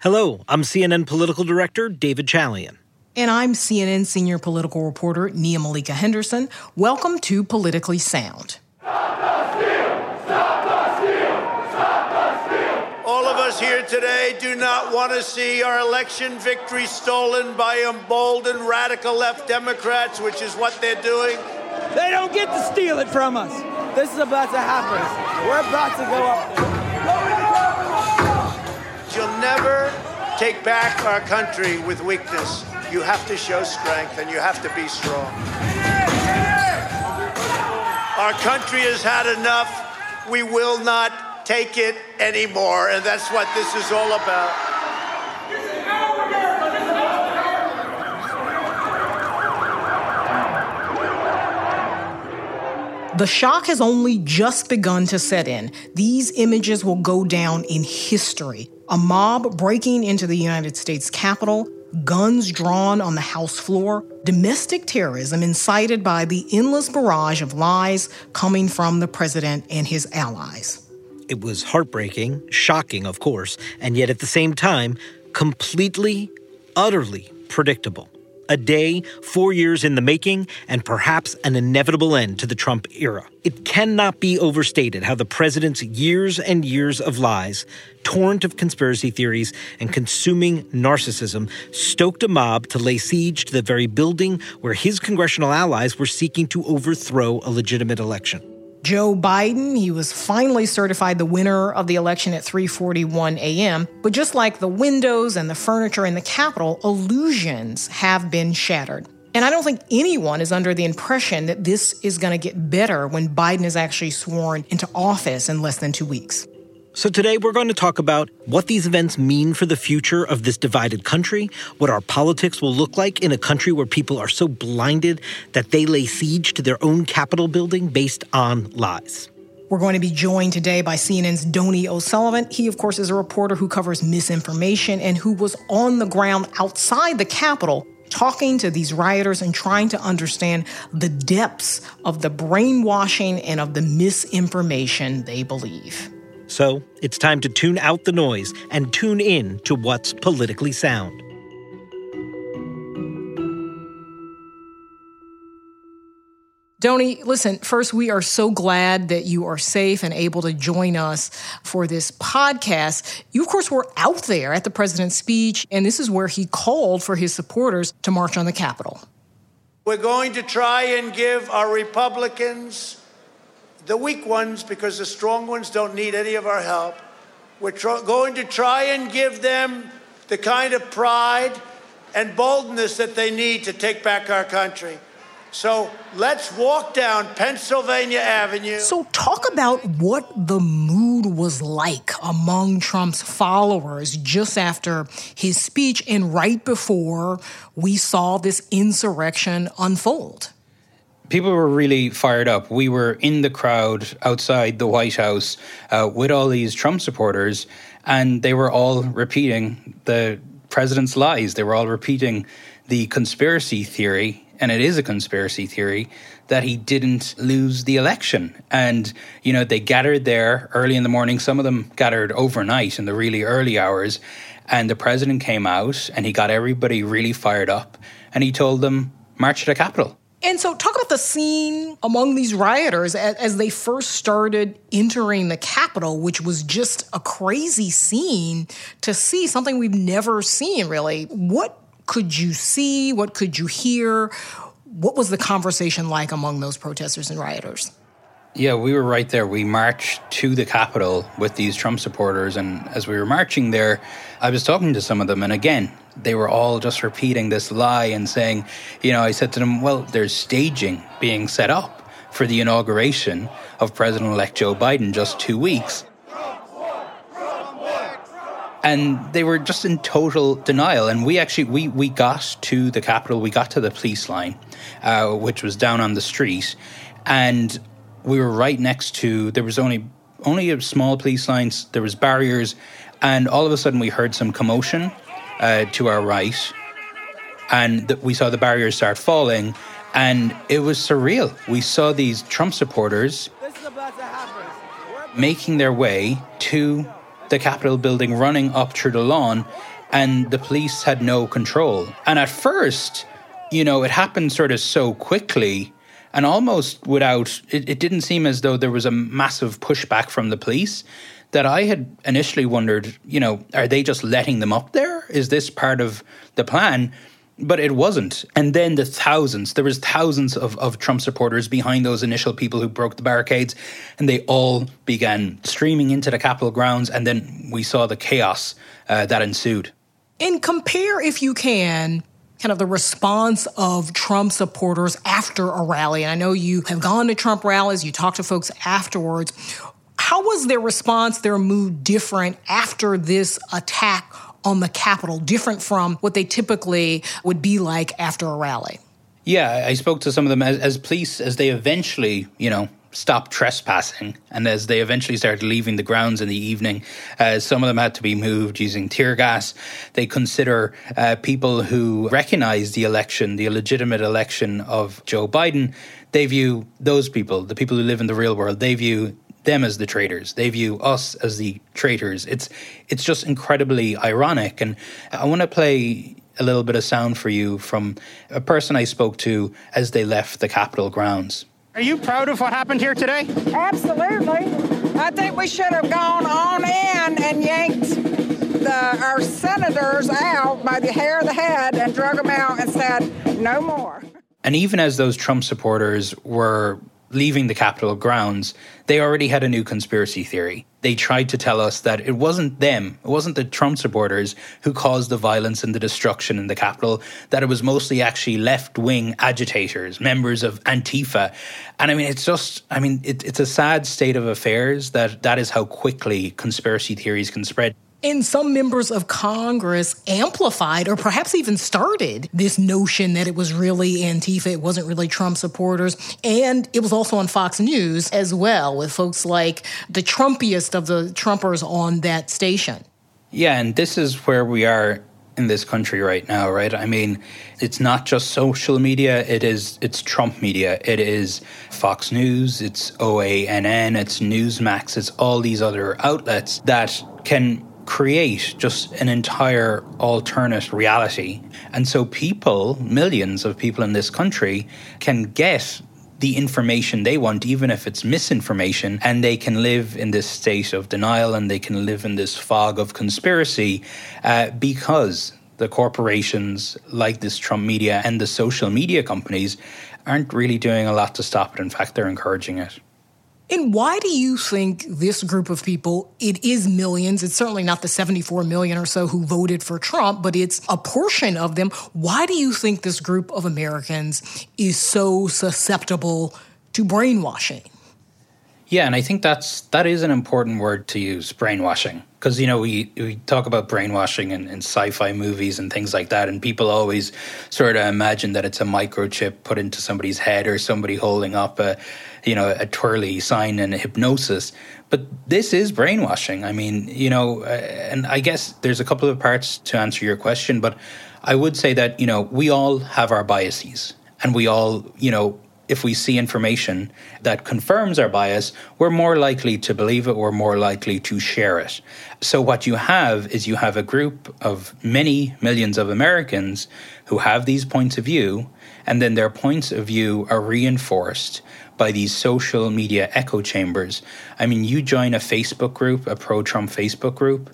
Hello, I'm CNN political director David Chalian. And I'm CNN senior political reporter Nia Malika Henderson. Welcome to Politically Sound. All of us here today do not want to see our election victory stolen by emboldened radical left Democrats, which is what they're doing. They don't get to steal it from us. This is about to happen. We're about to go up. Never take back our country with weakness. You have to show strength and you have to be strong. Our country has had enough. We will not take it anymore. And that's what this is all about. The shock has only just begun to set in. These images will go down in history. A mob breaking into the United States Capitol, guns drawn on the House floor, domestic terrorism incited by the endless barrage of lies coming from the president and his allies. It was heartbreaking, shocking, of course, and yet at the same time, completely, utterly predictable. A day, four years in the making, and perhaps an inevitable end to the Trump era. It cannot be overstated how the president's years and years of lies, torrent of conspiracy theories, and consuming narcissism stoked a mob to lay siege to the very building where his congressional allies were seeking to overthrow a legitimate election. Joe Biden, he was finally certified the winner of the election at 3:41 a.m., but just like the windows and the furniture in the Capitol, illusions have been shattered. And I don't think anyone is under the impression that this is going to get better when Biden is actually sworn into office in less than 2 weeks. So, today we're going to talk about what these events mean for the future of this divided country, what our politics will look like in a country where people are so blinded that they lay siege to their own Capitol building based on lies. We're going to be joined today by CNN's Donie O'Sullivan. He, of course, is a reporter who covers misinformation and who was on the ground outside the Capitol talking to these rioters and trying to understand the depths of the brainwashing and of the misinformation they believe. So it's time to tune out the noise and tune in to what's politically sound. Donie, listen, first, we are so glad that you are safe and able to join us for this podcast. You, of course, were out there at the president's speech, and this is where he called for his supporters to march on the Capitol. We're going to try and give our Republicans the weak ones, because the strong ones don't need any of our help. We're tr- going to try and give them the kind of pride and boldness that they need to take back our country. So let's walk down Pennsylvania Avenue. So, talk about what the mood was like among Trump's followers just after his speech and right before we saw this insurrection unfold people were really fired up. We were in the crowd outside the White House uh, with all these Trump supporters, and they were all repeating the president's lies. They were all repeating the conspiracy theory, and it is a conspiracy theory that he didn't lose the election. And, you know, they gathered there early in the morning. Some of them gathered overnight in the really early hours. And the president came out and he got everybody really fired up and he told them, march to the Capitol. And so, talk about the scene among these rioters as, as, they first started entering the Capitol, which was just a crazy scene to see something we've never seen really. What could you see? What could you hear? What was the conversation like among those protesters and rioters? Yeah, we were right there. We marched to the Capitol with these Trump supporters. And as we were marching there, I was talking to some of them. And again, they were all just repeating this lie and saying, you know, I said to them, well, there's staging being set up for the inauguration of President elect Joe Biden just two weeks. and they were just in total denial. And we actually we we got to the Capitol, we got to the police line, uh, which was down on the street, and we were right next to. There was only only a small police lines. There was barriers, and all of a sudden we heard some commotion uh, to our right, and th- we saw the barriers start falling, and it was surreal. We saw these Trump supporters making their way to the Capitol building, running up through the lawn, and the police had no control. And at first, you know, it happened sort of so quickly and almost without, it, it didn't seem as though there was a massive pushback from the police that I had initially wondered, you know, are they just letting them up there? Is this part of the plan? but it wasn't. And then the thousands, there was thousands of, of Trump supporters behind those initial people who broke the barricades, and they all began streaming into the Capitol grounds, and then we saw the chaos uh, that ensued. And compare, if you can, kind of the response of Trump supporters after a rally. And I know you have gone to Trump rallies, you talk to folks afterwards. How was their response, their mood different after this attack on the Capitol, different from what they typically would be like after a rally? Yeah, I spoke to some of them as, as police, as they eventually, you know, stopped trespassing and as they eventually started leaving the grounds in the evening, uh, some of them had to be moved using tear gas. They consider uh, people who recognize the election, the illegitimate election of Joe Biden, they view those people, the people who live in the real world, they view them as the traitors. They view us as the traitors. It's it's just incredibly ironic. And I want to play a little bit of sound for you from a person I spoke to as they left the Capitol grounds. Are you proud of what happened here today? Absolutely. I think we should have gone on in and yanked the, our senators out by the hair of the head and drug them out and said, no more. And even as those Trump supporters were leaving the Capitol grounds, they already had a new conspiracy theory. They tried to tell us that it wasn't them, it wasn't the Trump supporters who caused the violence and the destruction in the Capitol, that it was mostly actually left wing agitators, members of Antifa. And I mean, it's just, I mean, it, it's a sad state of affairs that that is how quickly conspiracy theories can spread. And some members of Congress amplified or perhaps even started this notion that it was really Antifa, it wasn't really Trump supporters. And it was also on Fox News as well, with folks like the Trumpiest of the Trumpers on that station. Yeah, and this is where we are in this country right now, right? I mean, it's not just social media, it is it's Trump media. It is Fox News, it's OANN, it's Newsmax, it's all these other outlets that can create just an entire alternate reality. And so people, millions of people in this country, can get the information they want, even if it's misinformation, and they can live in this state of denial and they can live in this fog of conspiracy uh, because the corporations like this Trump media and the social media companies aren't really doing a lot to stop it. In fact, they're encouraging it. And why do you think this group of people, it is millions, it's certainly not the 74 million or so who voted for Trump, but it's a portion of them. Why do you think this group of Americans is so susceptible to brainwashing? Yeah, and I think that's that is an important word to use, brainwashing. Because you know we we talk about brainwashing in, in sci-fi movies and things like that, and people always sort of imagine that it's a microchip put into somebody's head or somebody holding up a you know a twirly sign and hypnosis. But this is brainwashing. I mean, you know, uh, and I guess there's a couple of parts to answer your question, but I would say that you know we all have our biases, and we all you know if we see information that confirms our bias, we're more likely to believe it, we're more likely to share it. So, what you have is you have a group of many millions of Americans who have these points of view, and then their points of view are reinforced by these social media echo chambers. I mean, you join a Facebook group, a pro Trump Facebook group,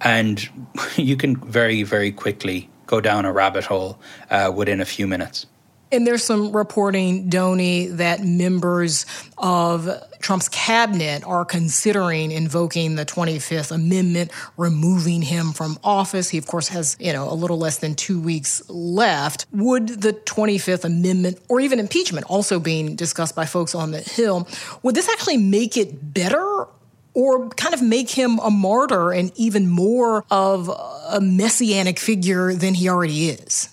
and you can very, very quickly go down a rabbit hole uh, within a few minutes. And there's some reporting, Donie, that members of Trump's cabinet are considering invoking the 25th Amendment, removing him from office. He, of course, has, you know, a little less than two weeks left. Would the 25th Amendment or even impeachment also being discussed by folks on the Hill, would this actually make it better or kind of make him a martyr and even more of a messianic figure than he already is?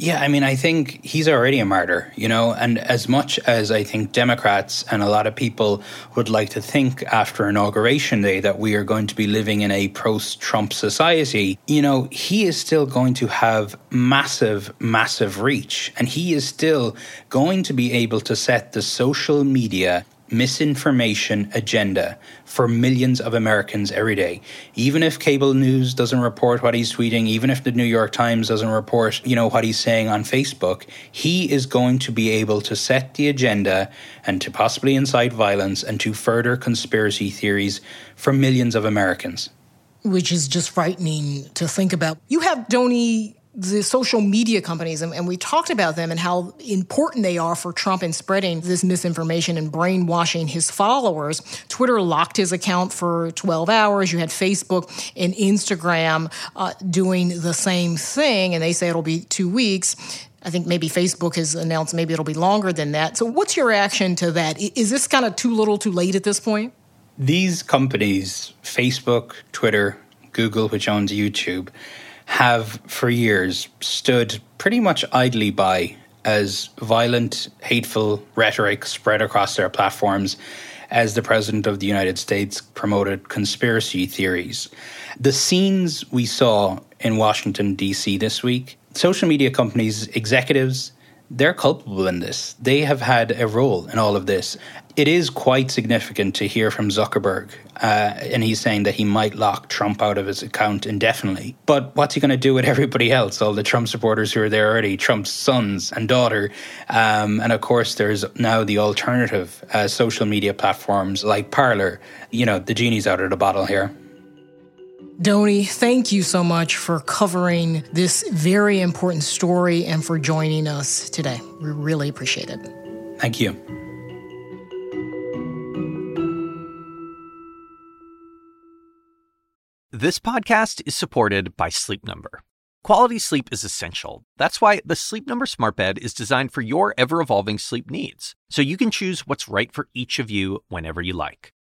Yeah, I mean, I think he's already a martyr, you know, and as much as I think Democrats and a lot of people would like to think after Inauguration Day that we are going to be living in a post Trump society, you know, he is still going to have massive, massive reach, and he is still going to be able to set the social media misinformation agenda for millions of Americans every day. Even if cable news doesn't report what he's tweeting, even if the New York Times doesn't report, you know, what he's saying on Facebook, he is going to be able to set the agenda and to possibly incite violence and to further conspiracy theories for millions of Americans. Which is just frightening to think about. You have Donie the social media companies, and, we talked about them and how important they are for Trump in spreading this misinformation and brainwashing his followers. Twitter locked his account for 12 hours. You had Facebook and Instagram uh, doing the same thing, and they say it'll be two weeks. I think maybe Facebook has announced maybe it'll be longer than that. So, what's your reaction to that? Is this kind of too little, too late at this point? These companies, Facebook, Twitter, Google, which owns YouTube, have for years stood pretty much idly by as violent, hateful rhetoric spread across their platforms as the President of the United States promoted conspiracy theories. The scenes we saw in Washington, D.C. this week, social media companies, executives, they're culpable in this. They have had a role in all of this. It is quite significant to hear from Zuckerberg, uh, and he's saying that he might lock Trump out of his account indefinitely. But what's he going to do with everybody else? All the Trump supporters who are there already, Trump's sons and daughter, um, and of course, there's now the alternative uh, social media platforms like Parler. You know, the genie's out of the bottle here. Donie, thank you so much for covering this very important story and for joining us today. We really appreciate it. Thank you. This podcast is supported by Sleep Number. Quality sleep is essential. That's why the Sleep Number Smart Bed is designed for your ever evolving sleep needs, so you can choose what's right for each of you whenever you like.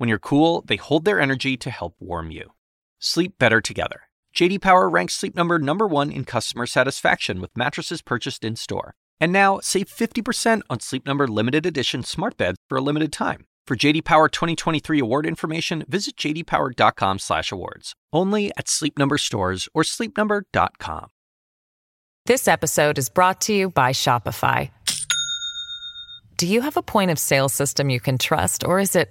when you're cool, they hold their energy to help warm you. Sleep better together. JD Power ranks Sleep Number number 1 in customer satisfaction with mattresses purchased in-store. And now, save 50% on Sleep Number limited edition smart beds for a limited time. For JD Power 2023 award information, visit jdpower.com/awards. Only at Sleep Number stores or sleepnumber.com. This episode is brought to you by Shopify. Do you have a point of sale system you can trust or is it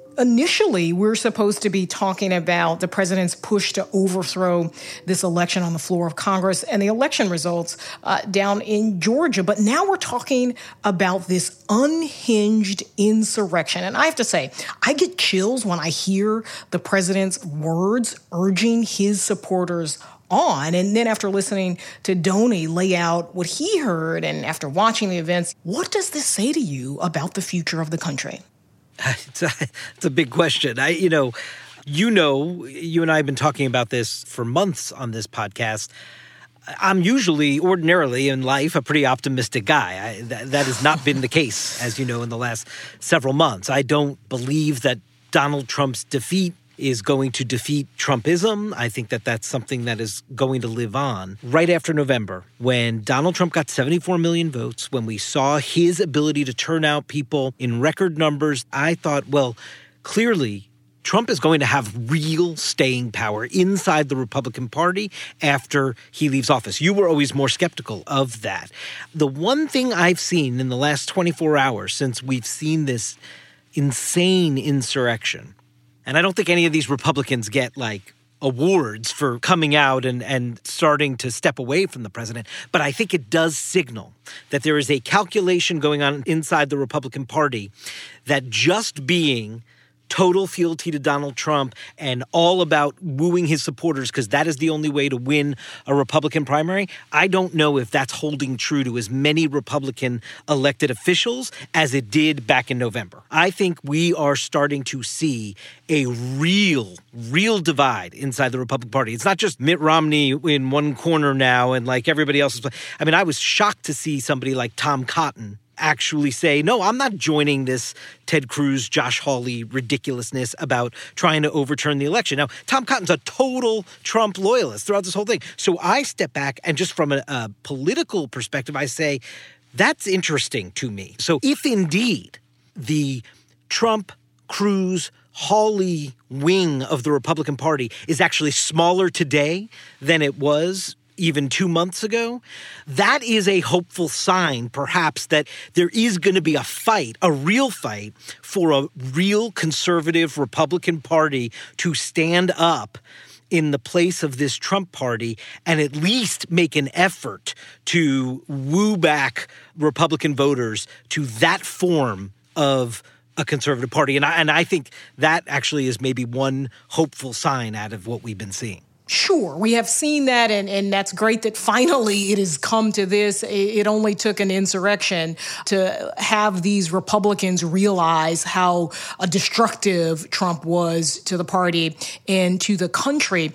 initially we're supposed to be talking about the president's push to overthrow this election on the floor of Congress and the election results uh, down in Georgia. But now we're talking about this unhinged insurrection. And I have to say, I get chills when I hear the president's words urging his supporters on. And then after listening to Donie lay out what he heard and after watching the events, what does this say to you about the future of the country? It's a, it's a big question. I, you know, you know, you and I have been talking about this for months on this podcast. I'm usually, ordinarily in life, a pretty optimistic guy. I, that, that has not been the case, as you know, in the last several months. I don't believe that Donald Trump's defeat is going to defeat Trumpism. I think that that's something that is going to live on. Right after November, when Donald Trump got 74 million votes, when we saw his ability to turn out people in record numbers, I thought, well, clearly Trump is going to have real staying power inside the Republican Party after he leaves office. You were always more skeptical of that. The one thing I've seen in the last 24 hours since we've seen this insane insurrection, and I don't think any of these Republicans get like awards for coming out and, and starting to step away from the president. But I think it does signal that there is a calculation going on inside the Republican Party that just being total fealty to Donald Trump and all about wooing his supporters because that is the only way to win a Republican primary. I don't know if that's holding true to as many Republican elected officials as it did back in November. I think we are starting to see a real, real divide inside the Republican Party. It's not just Mitt Romney in one corner now and like everybody else is. I mean, I was shocked to see somebody like Tom Cotton actually say, no, I'm not joining this Ted Cruz, Josh Hawley ridiculousness about trying to overturn the election. Now, Tom Cotton's a total Trump loyalist throughout this whole thing. So I step back and just from a, a political perspective, I say, that's interesting to me. So if indeed the Trump, Cruz, Hawley wing of the Republican Party is actually smaller today than it was even two months ago, that is a hopeful sign, perhaps, that there is going to be a fight, a real fight, for a real conservative Republican Party to stand up in the place of this Trump party and at least make an effort to woo back Republican voters to that form of a conservative party. And I, and I think that actually is maybe one hopeful sign out of what we've been seeing. Sure, we have seen that, and, and that's great that finally it has come to this. It only took an insurrection to have these Republicans realize how uh, destructive Trump was to the party and to the country.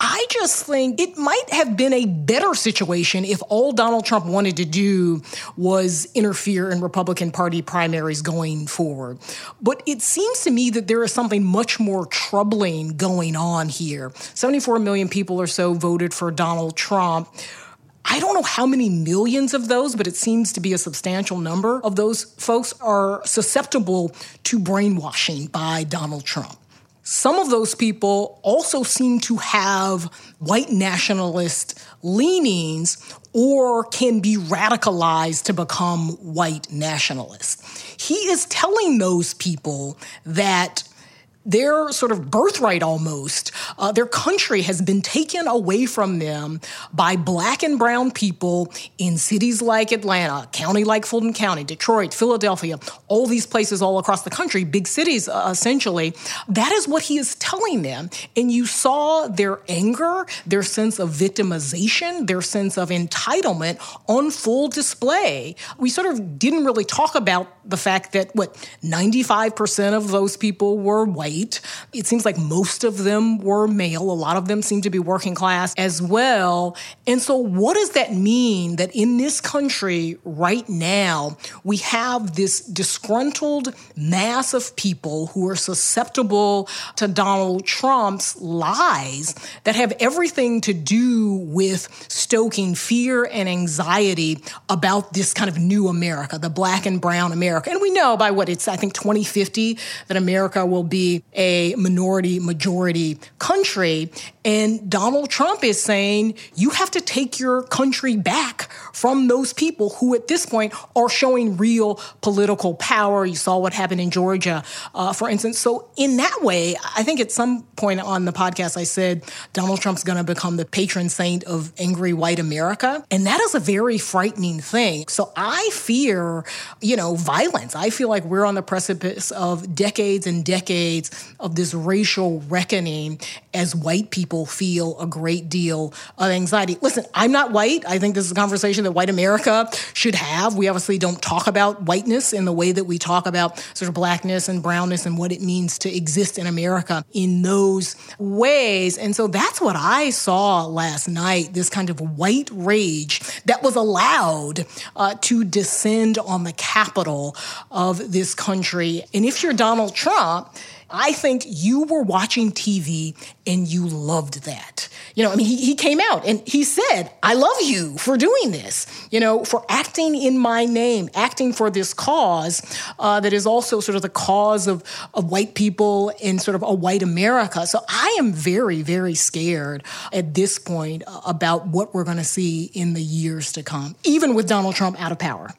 I just think it might have been a better situation if all Donald Trump wanted to do was interfere in Republican Party primaries going forward. But it seems to me that there is something much more troubling going on here. 74 million people or so voted for Donald Trump. I don't know how many millions of those, but it seems to be a substantial number of those folks are susceptible to brainwashing by Donald Trump. Some of those people also seem to have white nationalist leanings or can be radicalized to become white nationalists. He is telling those people that their sort of birthright almost, uh, their country has been taken away from them by black and brown people in cities like Atlanta, county like Fulton County, Detroit, Philadelphia, all these places all across the country, big cities uh, essentially. That is what he is telling them. And you saw their anger, their sense of victimization, their sense of entitlement on full display. We sort of didn't really talk about the fact that, what, 95% of those people were white It seems like most of them were male. A lot of them seem to be working class as well. And so, what does that mean that in this country right now, we have this disgruntled mass of people who are susceptible to Donald Trump's lies that have everything to do with stoking fear and anxiety about this kind of new America, the black and brown America. And we know by what it's, I think, 2050 that America will be a minority majority country. And Donald Trump is saying you have to take your country back from those people who, at this point, are showing real political power. You saw what happened in Georgia, uh, for instance. So, in that way, I think at some point on the podcast, I said Donald Trump's going to become the patron saint of angry white America. And that is a very frightening thing. So, I fear, you know, violence. I feel like we're on the precipice of decades and decades of this racial reckoning as white people feel a great deal of anxiety. Listen, I'm not white. I think this is a conversation that white America should have. We obviously don't talk about whiteness in the way that we talk about sort of blackness and brownness and what it means to exist in America in those ways. And so that's what I saw last night this kind of white rage that was allowed uh, to descend on the capital of this country. And if you're Donald Trump, I think you were watching TV and you loved that. You know, I mean, he, he came out and he said, I love you for doing this, you know, for acting in my name, acting for this cause uh, that is also sort of the cause of, of white people in sort of a white America. So I am very, very scared at this point about what we're going to see in the years to come, even with Donald Trump out of power.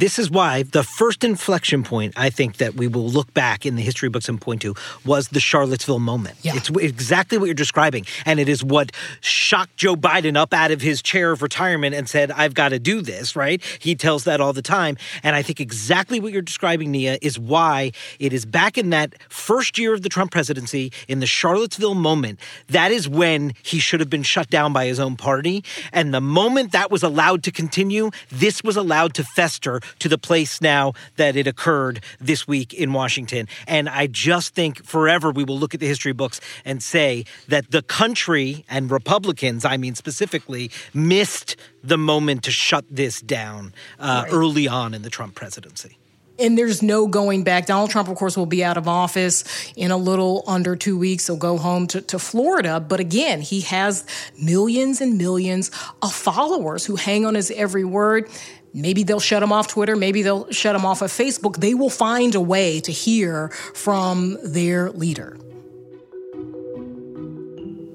This is why the first inflection point I think that we will look back in the history books and point to was the Charlottesville moment. Yeah. It's exactly what you're describing. And it is what shocked Joe Biden up out of his chair of retirement and said, I've got to do this, right? He tells that all the time. And I think exactly what you're describing, Nia, is why it is back in that first year of the Trump presidency, in the Charlottesville moment, that is when he should have been shut down by his own party. And the moment that was allowed to continue, this was allowed to fester to the place now that it occurred this week in Washington. And I just think forever we will look at the history books and say that the country and Republicans, I mean specifically, missed the moment to shut this down uh, right. early on in the Trump presidency and there's no going back. Donald Trump, of course, will be out of office in a little under two weeks. He'll go home to, to Florida. But again, he has millions and millions of followers who hang on his every word. Maybe they'll shut them off Twitter. Maybe they'll shut them off of Facebook. They will find a way to hear from their leader.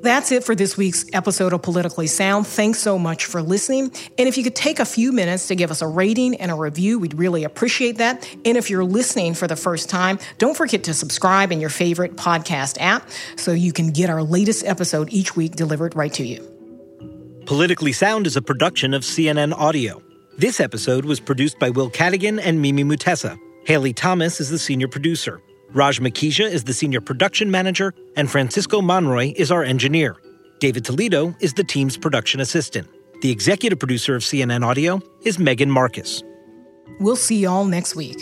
That's it for this week's episode of Politically Sound. Thanks so much for listening. And if you could take a few minutes to give us a rating and a review, we'd really appreciate that. And if you're listening for the first time, don't forget to subscribe in your favorite podcast app so you can get our latest episode each week delivered right to you. Politically Sound is a production of CNN Audio. This episode was produced by Will Cadigan and Mimi Mutessa. Haley Thomas is the senior producer. Raj Makija is the senior production manager, and Francisco Monroy is our engineer. David Toledo is the team's production assistant. The executive producer of CNN Audio is Megan Marcus. We'll see y'all next week.